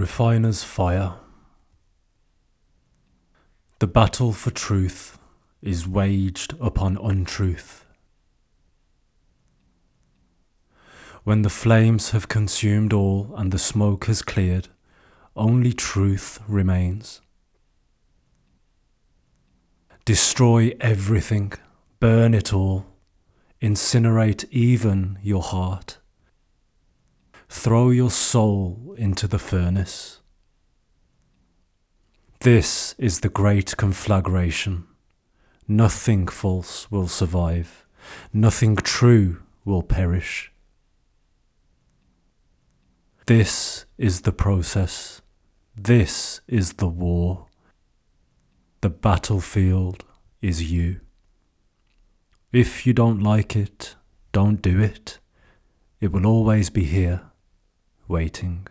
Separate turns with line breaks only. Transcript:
Refiner's Fire. The battle for truth is waged upon untruth. When the flames have consumed all and the smoke has cleared, only truth remains. Destroy everything, burn it all, incinerate even your heart. Throw your soul into the furnace. This is the great conflagration. Nothing false will survive, nothing true will perish. This is the process, this is the war. The battlefield is you. If you don't like it, don't do it. It will always be here, waiting.